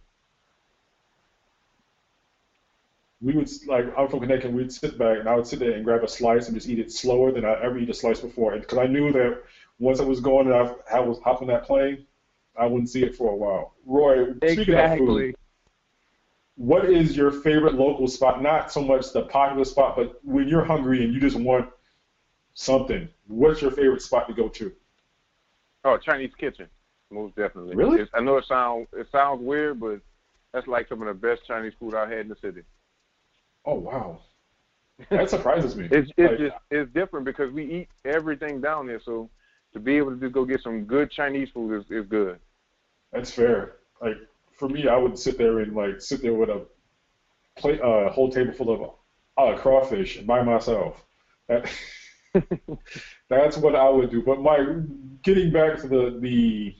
We would like I'm from Connecticut. We'd sit back and I would sit there and grab a slice and just eat it slower than I ever eat a slice before, because I knew that once I was going and I, I was hopping that plane, I wouldn't see it for a while. Roy, speaking of food, what is your favorite local spot? Not so much the popular spot, but when you're hungry and you just want something, what's your favorite spot to go to? Oh, Chinese Kitchen, most definitely. Really? It's, I know it sounds it sounds weird, but that's like some of the best Chinese food I've had in the city. Oh wow, that surprises me. It's it's Like, just it's different because we eat everything down there, so to be able to just go get some good Chinese food is is good. That's fair. Like for me, I would sit there and like sit there with a plate, a uh, whole table full of uh, crawfish by myself. That, that's what I would do. But my getting back to the the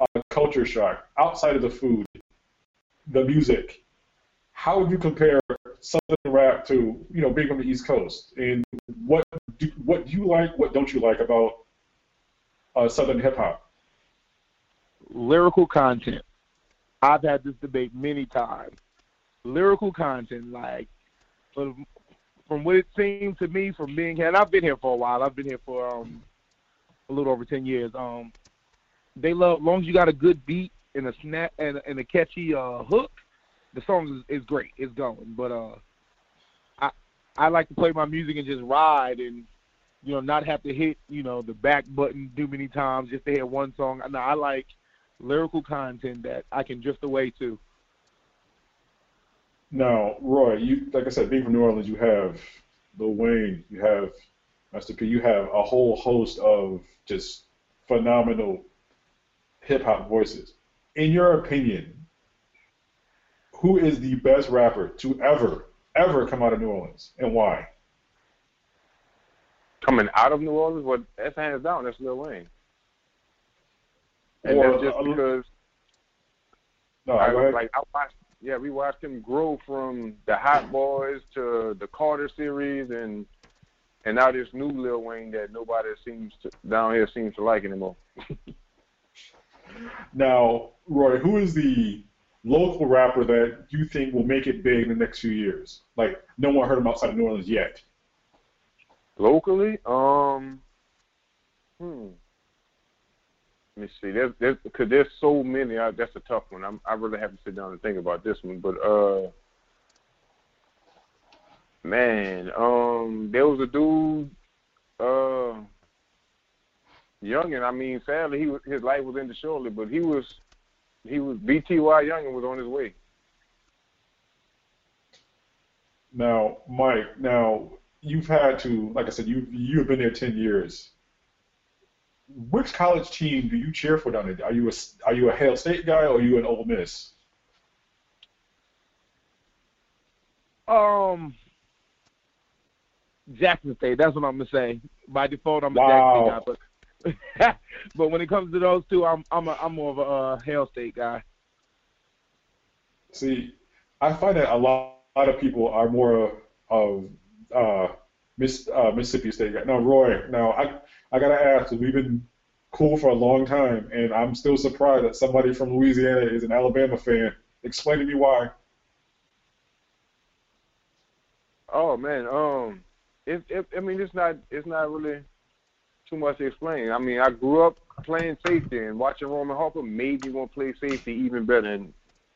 uh, culture shock outside of the food, the music. How would you compare Southern rap to you know being from the East Coast? And what do, what do you like? What don't you like about uh, Southern hip hop? lyrical content. I've had this debate many times. Lyrical content, like from, from what it seemed to me from being here, and I've been here for a while. I've been here for um, a little over ten years. Um, they love, long as you got a good beat and a snap and, and a catchy uh, hook, the song is, is great. It's going. But uh, I like to play my music and just ride and you know not have to hit you know the back button too many times just to hear one song. No, I like lyrical content that I can drift away to. Now, Roy, you like I said, being from New Orleans, you have Lil Wayne, you have Master P, you have a whole host of just phenomenal hip hop voices. In your opinion, who is the best rapper to ever, ever come out of New Orleans, and why? Coming out of New Orleans, well, that's hands down. That's Lil Wayne, and Or, that's just uh, because No, I was like I watched. Yeah, we watched him grow from the Hot Boys to the Carter series, and and now this new Lil Wayne that nobody seems to down here seems to like anymore. Now, Roy, who is the local rapper that you think will make it big in the next few years? Like, no one heard him outside of New Orleans yet. Locally, um, hmm. Let me see. There's, there's, cause there's so many. I, that's a tough one. I'm, I really have to sit down and think about this one. But uh, man, um, there was a dude, uh, young and I mean, sadly, he his life was ended shortly, but he was, he was BTY YoungN was on his way. Now, Mike, now you've had to, like I said, you you've been there ten years. Which college team do you cheer for down there? Are you a are you a Hail State guy or are you an Ole Miss? Um, Jackson State. That's what I'm gonna say. By default, I'm a Wow. Jackson guy, but but when it comes to those two, I'm I'm a, I'm more of a uh, State guy. See, I find that a lot, lot of people are more of uh, Miss, uh, Mississippi State guy. Now, Roy, now I I gotta ask, we've been cool for a long time, and I'm still surprised that somebody from Louisiana is an Alabama fan. Explain to me why. Oh man, um, it, it, I mean, it's not, it's not really too much to explain. I mean, I grew up playing safety and watching Roman Harper made me want to play safety even better. And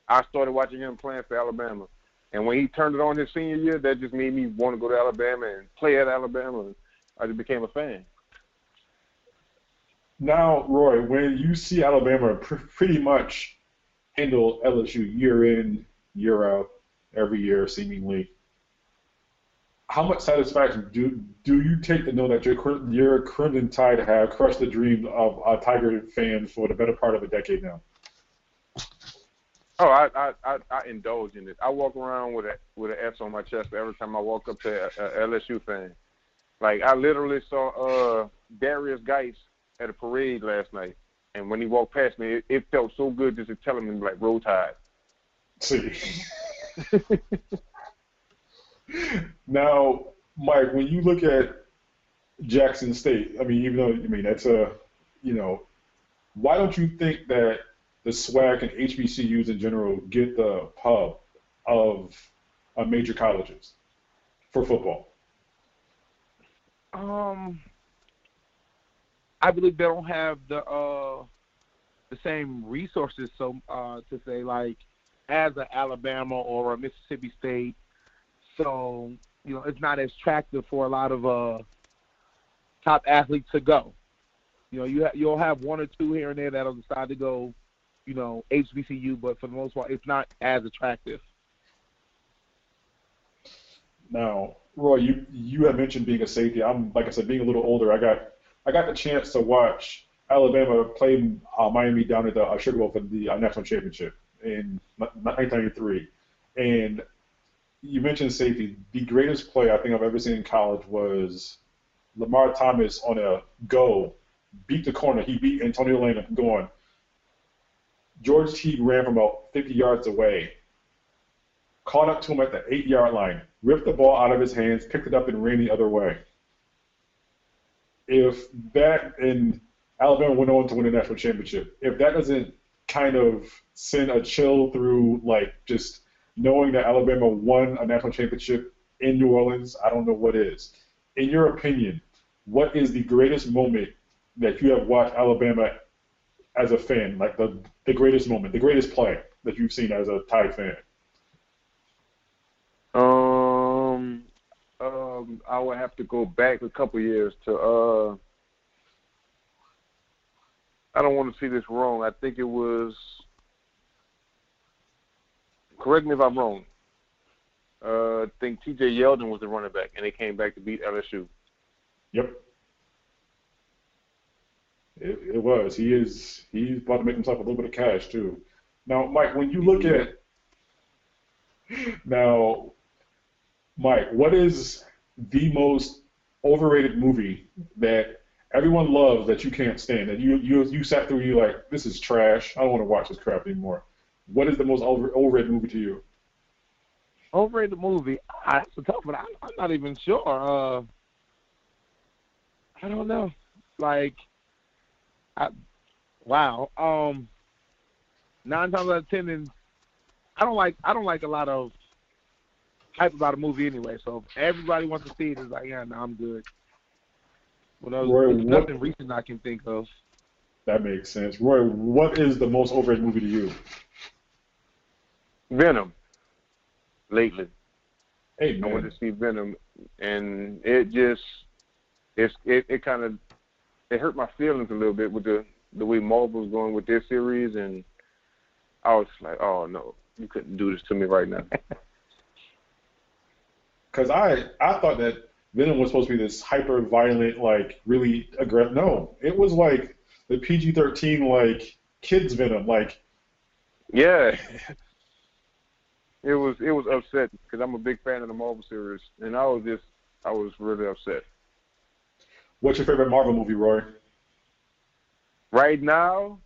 I started watching him playing for Alabama. And when he turned it on his senior year, that just made me want to go to Alabama and play at Alabama. And I just became a fan. Now, Roy, when you see Alabama pr- pretty much handle LSU year in, year out, every year seemingly, how much satisfaction do do you take to know that your your Crimson Tide have crushed the dreams of a Tiger fan for the better part of a decade now? Oh, I I I, I indulge in it. I walk around with a with an S on my chest every time I walk up to a, a LSU fan. Like I literally saw uh Derrius Guice at a parade last night, and when he walked past me, it, it felt so good just to tell him like roll tide. See. now, Mike, when you look at Jackson State, I mean, even though I mean that's a, you know, why don't you think that the SWAC and HBCUs in general get the pub of uh, major colleges for football? Um, I believe they don't have the uh the same resources so uh to say like as an Alabama or a Mississippi State. So you know it's not as attractive for a lot of uh top athletes to go. You know you ha- you'll have one or two here and there that'll decide to go, you know HBCU, but for the most part, it's not as attractive. Now, Roy, you you had mentioned being a safety. I'm like I said, being a little older. I got I got the chance to watch Alabama play uh, Miami down at the uh, Sugar Bowl for the uh, national championship in 1993, and you mentioned safety. The greatest play I think I've ever seen in college was Lamar Thomas on a go, beat the corner. He beat Antonio Langham going. George Teague ran from about 50 yards away, caught up to him at the eight yard line, ripped the ball out of his hands, picked it up, and ran the other way. If that and Alabama went on to win a national championship, if that doesn't kind of send a chill through like just knowing that Alabama won a national championship in New Orleans, I don't know what is. In your opinion, what is the greatest moment that you have watched Alabama as a fan, like the the greatest moment, the greatest play that you've seen as a Tide fan? Um, um, I would have to go back a couple years to. uh I don't want to see this wrong. I think it was. Correct me if I'm wrong. Uh, I think T.J. Yeldon was the running back, and they came back to beat LSU. Yep. It, it was. He is. He's about to make himself a little bit of cash too. Now, Mike, when you look at now, Mike, what is the most overrated movie that everyone loves that you can't stand that you you you sat through you like this is trash. I don't want to watch this crap anymore. What is the most over, overrated movie to you? Overrated movie. I, that's a tough one. I, I'm not even sure. Uh, I don't know. Like, I, wow. Um, nine times out of ten, and I don't like I don't like a lot of hype about a movie anyway. So if everybody wants to see it, it's like, yeah, no, I'm good. Well, there's, Roy, what- nothing recent I can think of. That makes sense. Roy, what is the most overrated movie to you? Venom. Lately, Hey I went to see Venom, and it just it's it, it kind of it hurt my feelings a little bit with the the way Marvel was going with their series, and I was like, oh no, you couldn't do this to me right now. because I I thought that Venom was supposed to be this hyper violent, like really aggressive. No, it was like the PG-13 like kids Venom. Like Yeah. It was it was upsetting because I'm a big fan of the Marvel series, and I was just I was really upset. what's your favorite Marvel movie, Roy? Right now,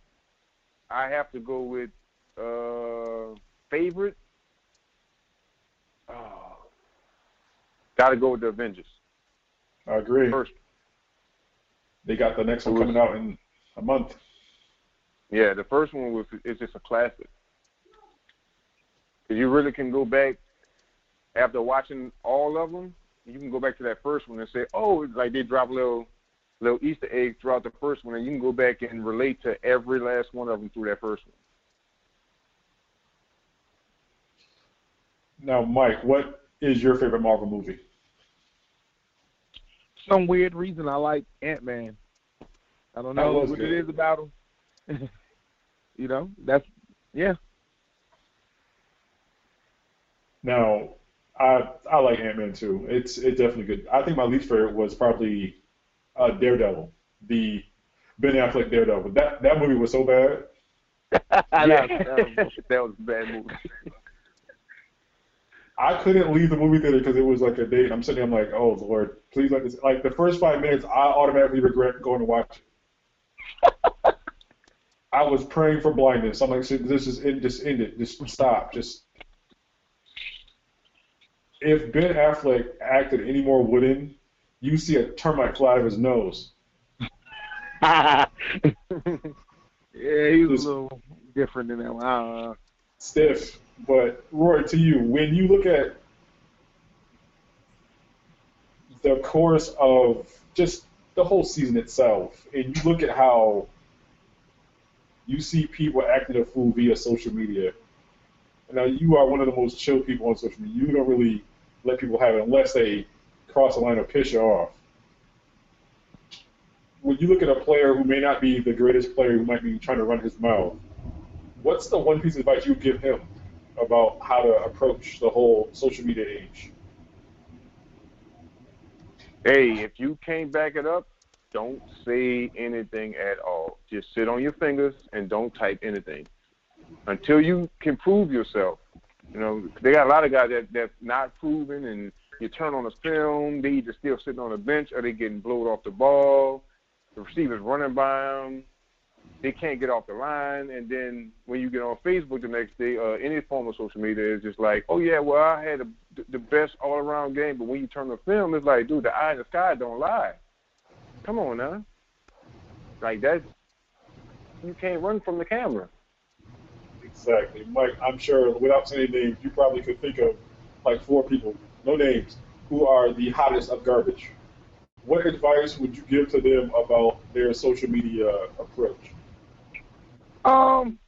I have to go with uh favorite. Oh, got to go with the Avengers I agree. first. They got the next one coming out in a month. Yeah, the first one was it's just a classic. 'Cause you really can go back after watching all of them. You can go back to that first one and say, "Oh, it's like they drop little little Easter eggs throughout the first one, and you can go back and relate to every last one of them through that first one." Now, Mike, what is your favorite Marvel movie? Some weird reason I like Ant Man. I don't know what good. it is about him. you know, that's yeah. Now, I I like Ant Man too. It's it's definitely good. I think my least favorite was probably uh, Daredevil, the Ben Affleck Daredevil. That that movie was so bad. that, was, that was a bad movie. I couldn't leave the movie theater because it was like a date. I'm sitting, there, I'm like, oh lord, please let this. Like the first five minutes, I automatically regret going to watch it. I was praying for blindness. I'm like, this is it. Just end it. Just stop. Just. If Ben Affleck acted any more wooden, you see a termite fly out of his nose. yeah, he was a little different than that one. Uh, stiff. But Roy, to you, when you look at the course of just the whole season itself, and you look at how you see people acting a fool via social media. Now you are one of the most chill people on social media. You don't really let people have it unless they cross the line or piss you off. When you look at a player who may not be the greatest player, who might be trying to run his mouth, what's the one piece of advice you give him about how to approach the whole social media age? Hey, if you can't back it up, don't say anything at all. Just sit on your fingers and don't type anything until you can prove yourself. You know, they got a lot of guys that that's not proven, and you turn on the film, they either still sitting on the bench or they getting blowed off the ball. The receivers running by them, they can't get off the line, and then when you get on Facebook the next day, uh, any form of social media is just like, oh yeah, well I had a, the best all around game, but when you turn the film, it's like, dude, the eye in the sky don't lie. Come on now, like that's you can't run from the camera. Exactly, Mike. I'm sure without saying names, you probably could think of like four people, no names, who are the hottest of garbage. What advice would you give to them about their social media approach? Um,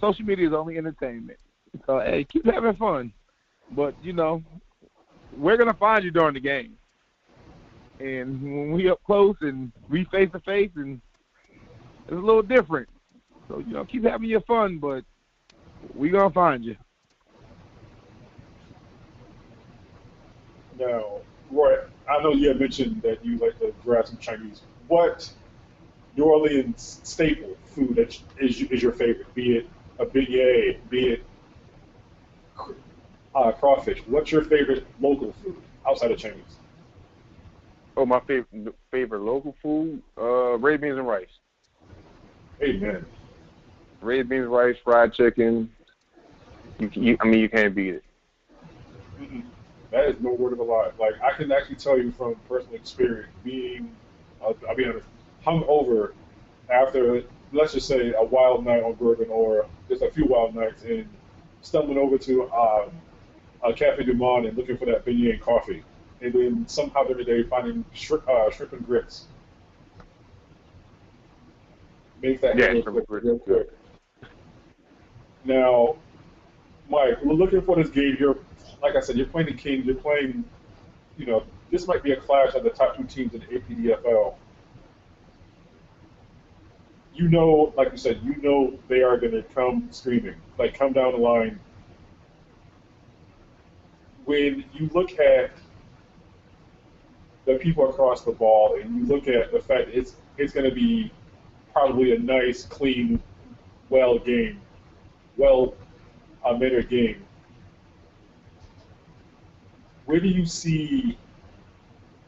social media is only entertainment. So hey, keep having fun, but you know, we're gonna find you during the game, and when we up close and we face to face, and it's a little different. So you know, keep having your fun, but we gonna find you. Now, Roy, I know you had mentioned that you like to grab some Chinese. What New Orleans staple food that is is your favorite? Be it a beignet, be it uh, crawfish. What's your favorite local food outside of Chinese? Oh, my favorite favorite local food, uh, red beans and rice. Amen. Red beans, rice, fried chicken. You, you, I mean, you can't beat it. Mm-mm. That is no word of a lie. Like I can actually tell you from personal experience, being, uh, I'll be honest, hung over after, let's just say, a wild night on bourbon or just a few wild nights, and stumbling over to uh, a Cafe Du Monde and looking for that beignet and coffee, and then somehow every day finding shrimp, uh, shrimp and grits. Make that Yeah, shrimp and quick, grits real is good. quick. Now, Mike, we're looking for this game. You're, like I said, you're playing the Kings. You're playing, you know, this might be a clash of the top two teams in the APDFL. You know, like you said, you know they are going to come screaming, like come down the line. When you look at the people across the ball, and you look at the fact it's it's going to be probably a nice, clean, well game, well uh, mannered game. Where do you see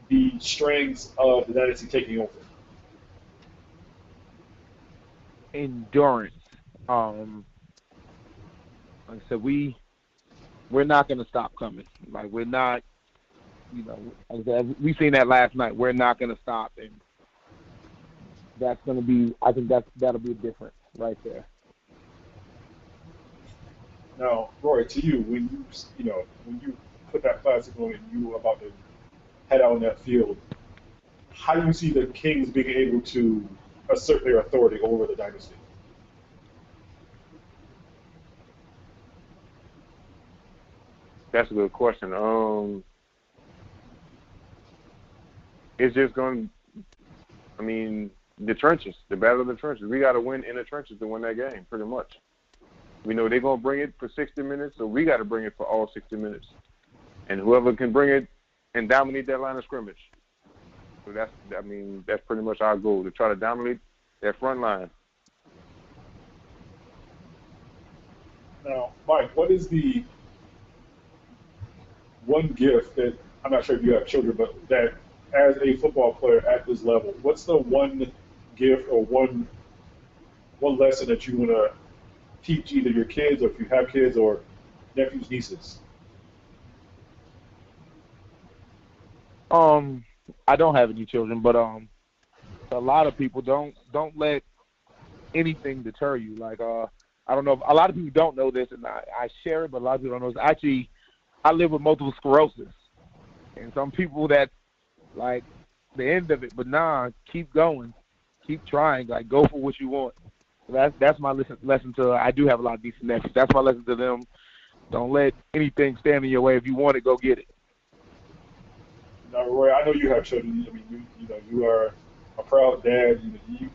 the strengths of the dynasty taking over? endurance. Um, like I said, we we're not going to stop coming. Like we're not, you know, we seen that last night. We're not going to stop, and that's going to be. I think that's that'll be a difference right there. Now, Roy, to you, when you you know when you put that plastic on and you were about to head out on that field, how do you see the Kings being able to assert their authority over the dynasty? That's a good question. Um, it's just going. I mean, the trenches, the battle of the trenches. We got to win in the trenches to win that game, pretty much. We know they're gonna bring it for 60 minutes, so we got to bring it for all 60 minutes. And whoever can bring it and dominate that line of scrimmage. So that's, I mean, that's pretty much our goal to try to dominate that front line. Now, Mike, what is the one gift that I'm not sure if you have children, but that as a football player at this level, what's the one gift or one one lesson that you want to teach either your kids or if you have kids or nephews, nieces? Um, I don't have any children, but um, a lot of people don't don't let anything deter you. Like uh, I don't know. If, a lot of people don't know this, and I, I share it, but a lot of people don't know this. Actually, I live with multiple sclerosis, and some people that like the end of it, but nah, keep going, keep trying. Like go for what you want. That's that's my lesson lesson to. I do have a lot of decent nephews. That's my lesson to them. Don't let anything stand in your way. If you want it, go get it. Now, Roy, I know you have children. I mean, you, you know, you are a proud dad. You, you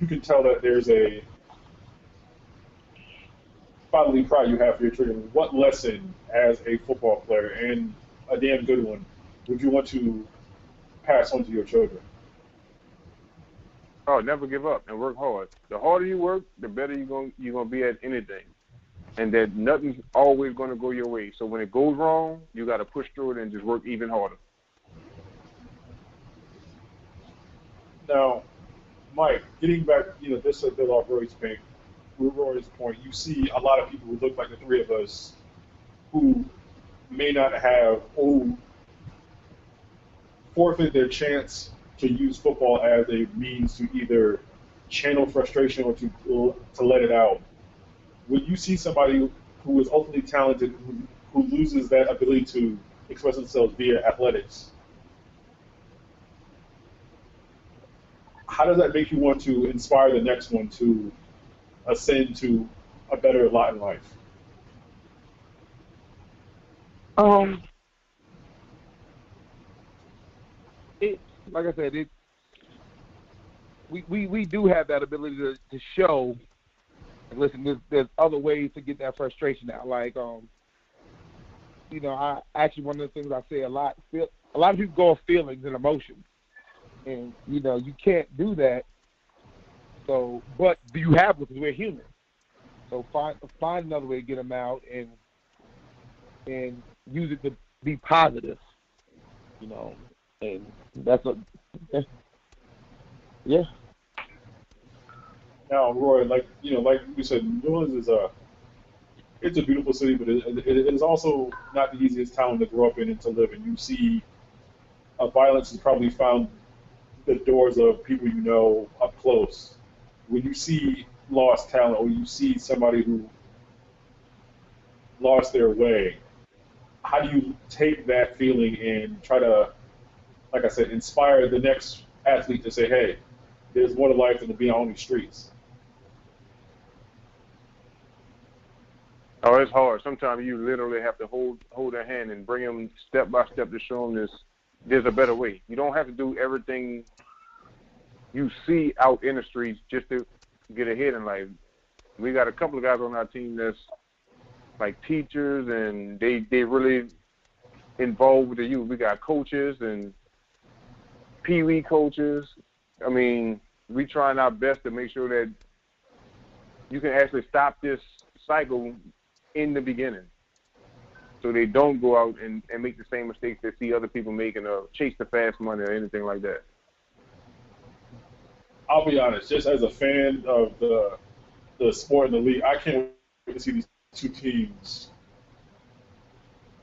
you can tell that there's a fatherly pride you have for your children, what lesson as a football player and a damn good one would you want to pass on to your children? Oh, never give up and work hard. The harder you work, the better you're going you're gonna be at anything. And that nothing's always gonna go your way. So when it goes wrong, you gotta push through it and just work even harder. Now, Mike, getting back, you know, this is a bit off Roy's point. Roy's point, you see a lot of people who look like the three of us who may not have oh, or forfeit their chance to use football as a means to either channel frustration or to to let it out. When you see somebody who is ultimately talented who, who loses that ability to express themselves via athletics, how does that make you want to inspire the next one to ascend to a better lot in life? Um, it like I said, it we we, we do have that ability to, to show. Listen, there's, there's other ways to get that frustration out. Like, um, you know, I actually one of the things I say a lot. Feel, a lot of people go off feelings and emotions, and you know you can't do that. So, but you have because we're human. So find find another way to get them out and and use it to be positive. You know, and that's a yeah. Now, Roy, like you know, like we said, New Orleans is a it's a beautiful city, but it, it, it is also not the easiest town to grow up in and to live in. You see, uh, violence has probably found the doors of people you know up close. When you see lost talent, or you see somebody who lost their way, how do you take that feeling and try to like I said, inspire the next athlete to say, hey, there's more to life than to be on these streets? Oh, it's hard. Sometimes you literally have to hold hold their hand and bring them step by step to show them this. There's a better way. You don't have to do everything you see out in the streets just to get ahead in life. We got a couple of guys on our team that's like teachers, and they they really involved with the youth. We got coaches and Pee Wee coaches. I mean, we're trying our best to make sure that you can actually stop this cycle in the beginning, so they don't go out and, and make the same mistakes they see other people making, or chase the fast money or anything like that. I'll be honest, just as a fan of the the sport in the league, I can't wait to see these two teams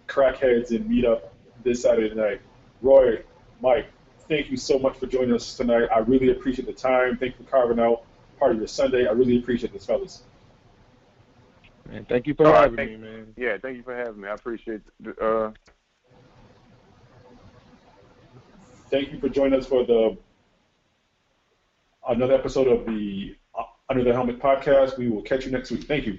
crackheads and meet up this Saturday night. Roy, Mike, thank you so much for joining us tonight. I really appreciate the time. Thank you for carving out part of your Sunday. I really appreciate this, fellas. Man, thank you for All right, having thank- me, man. Yeah, thank you for having me. I appreciate the, uh, Thank you for joining us for the another episode of the uh, Under the Helmet podcast. We will catch you next week. Thank you.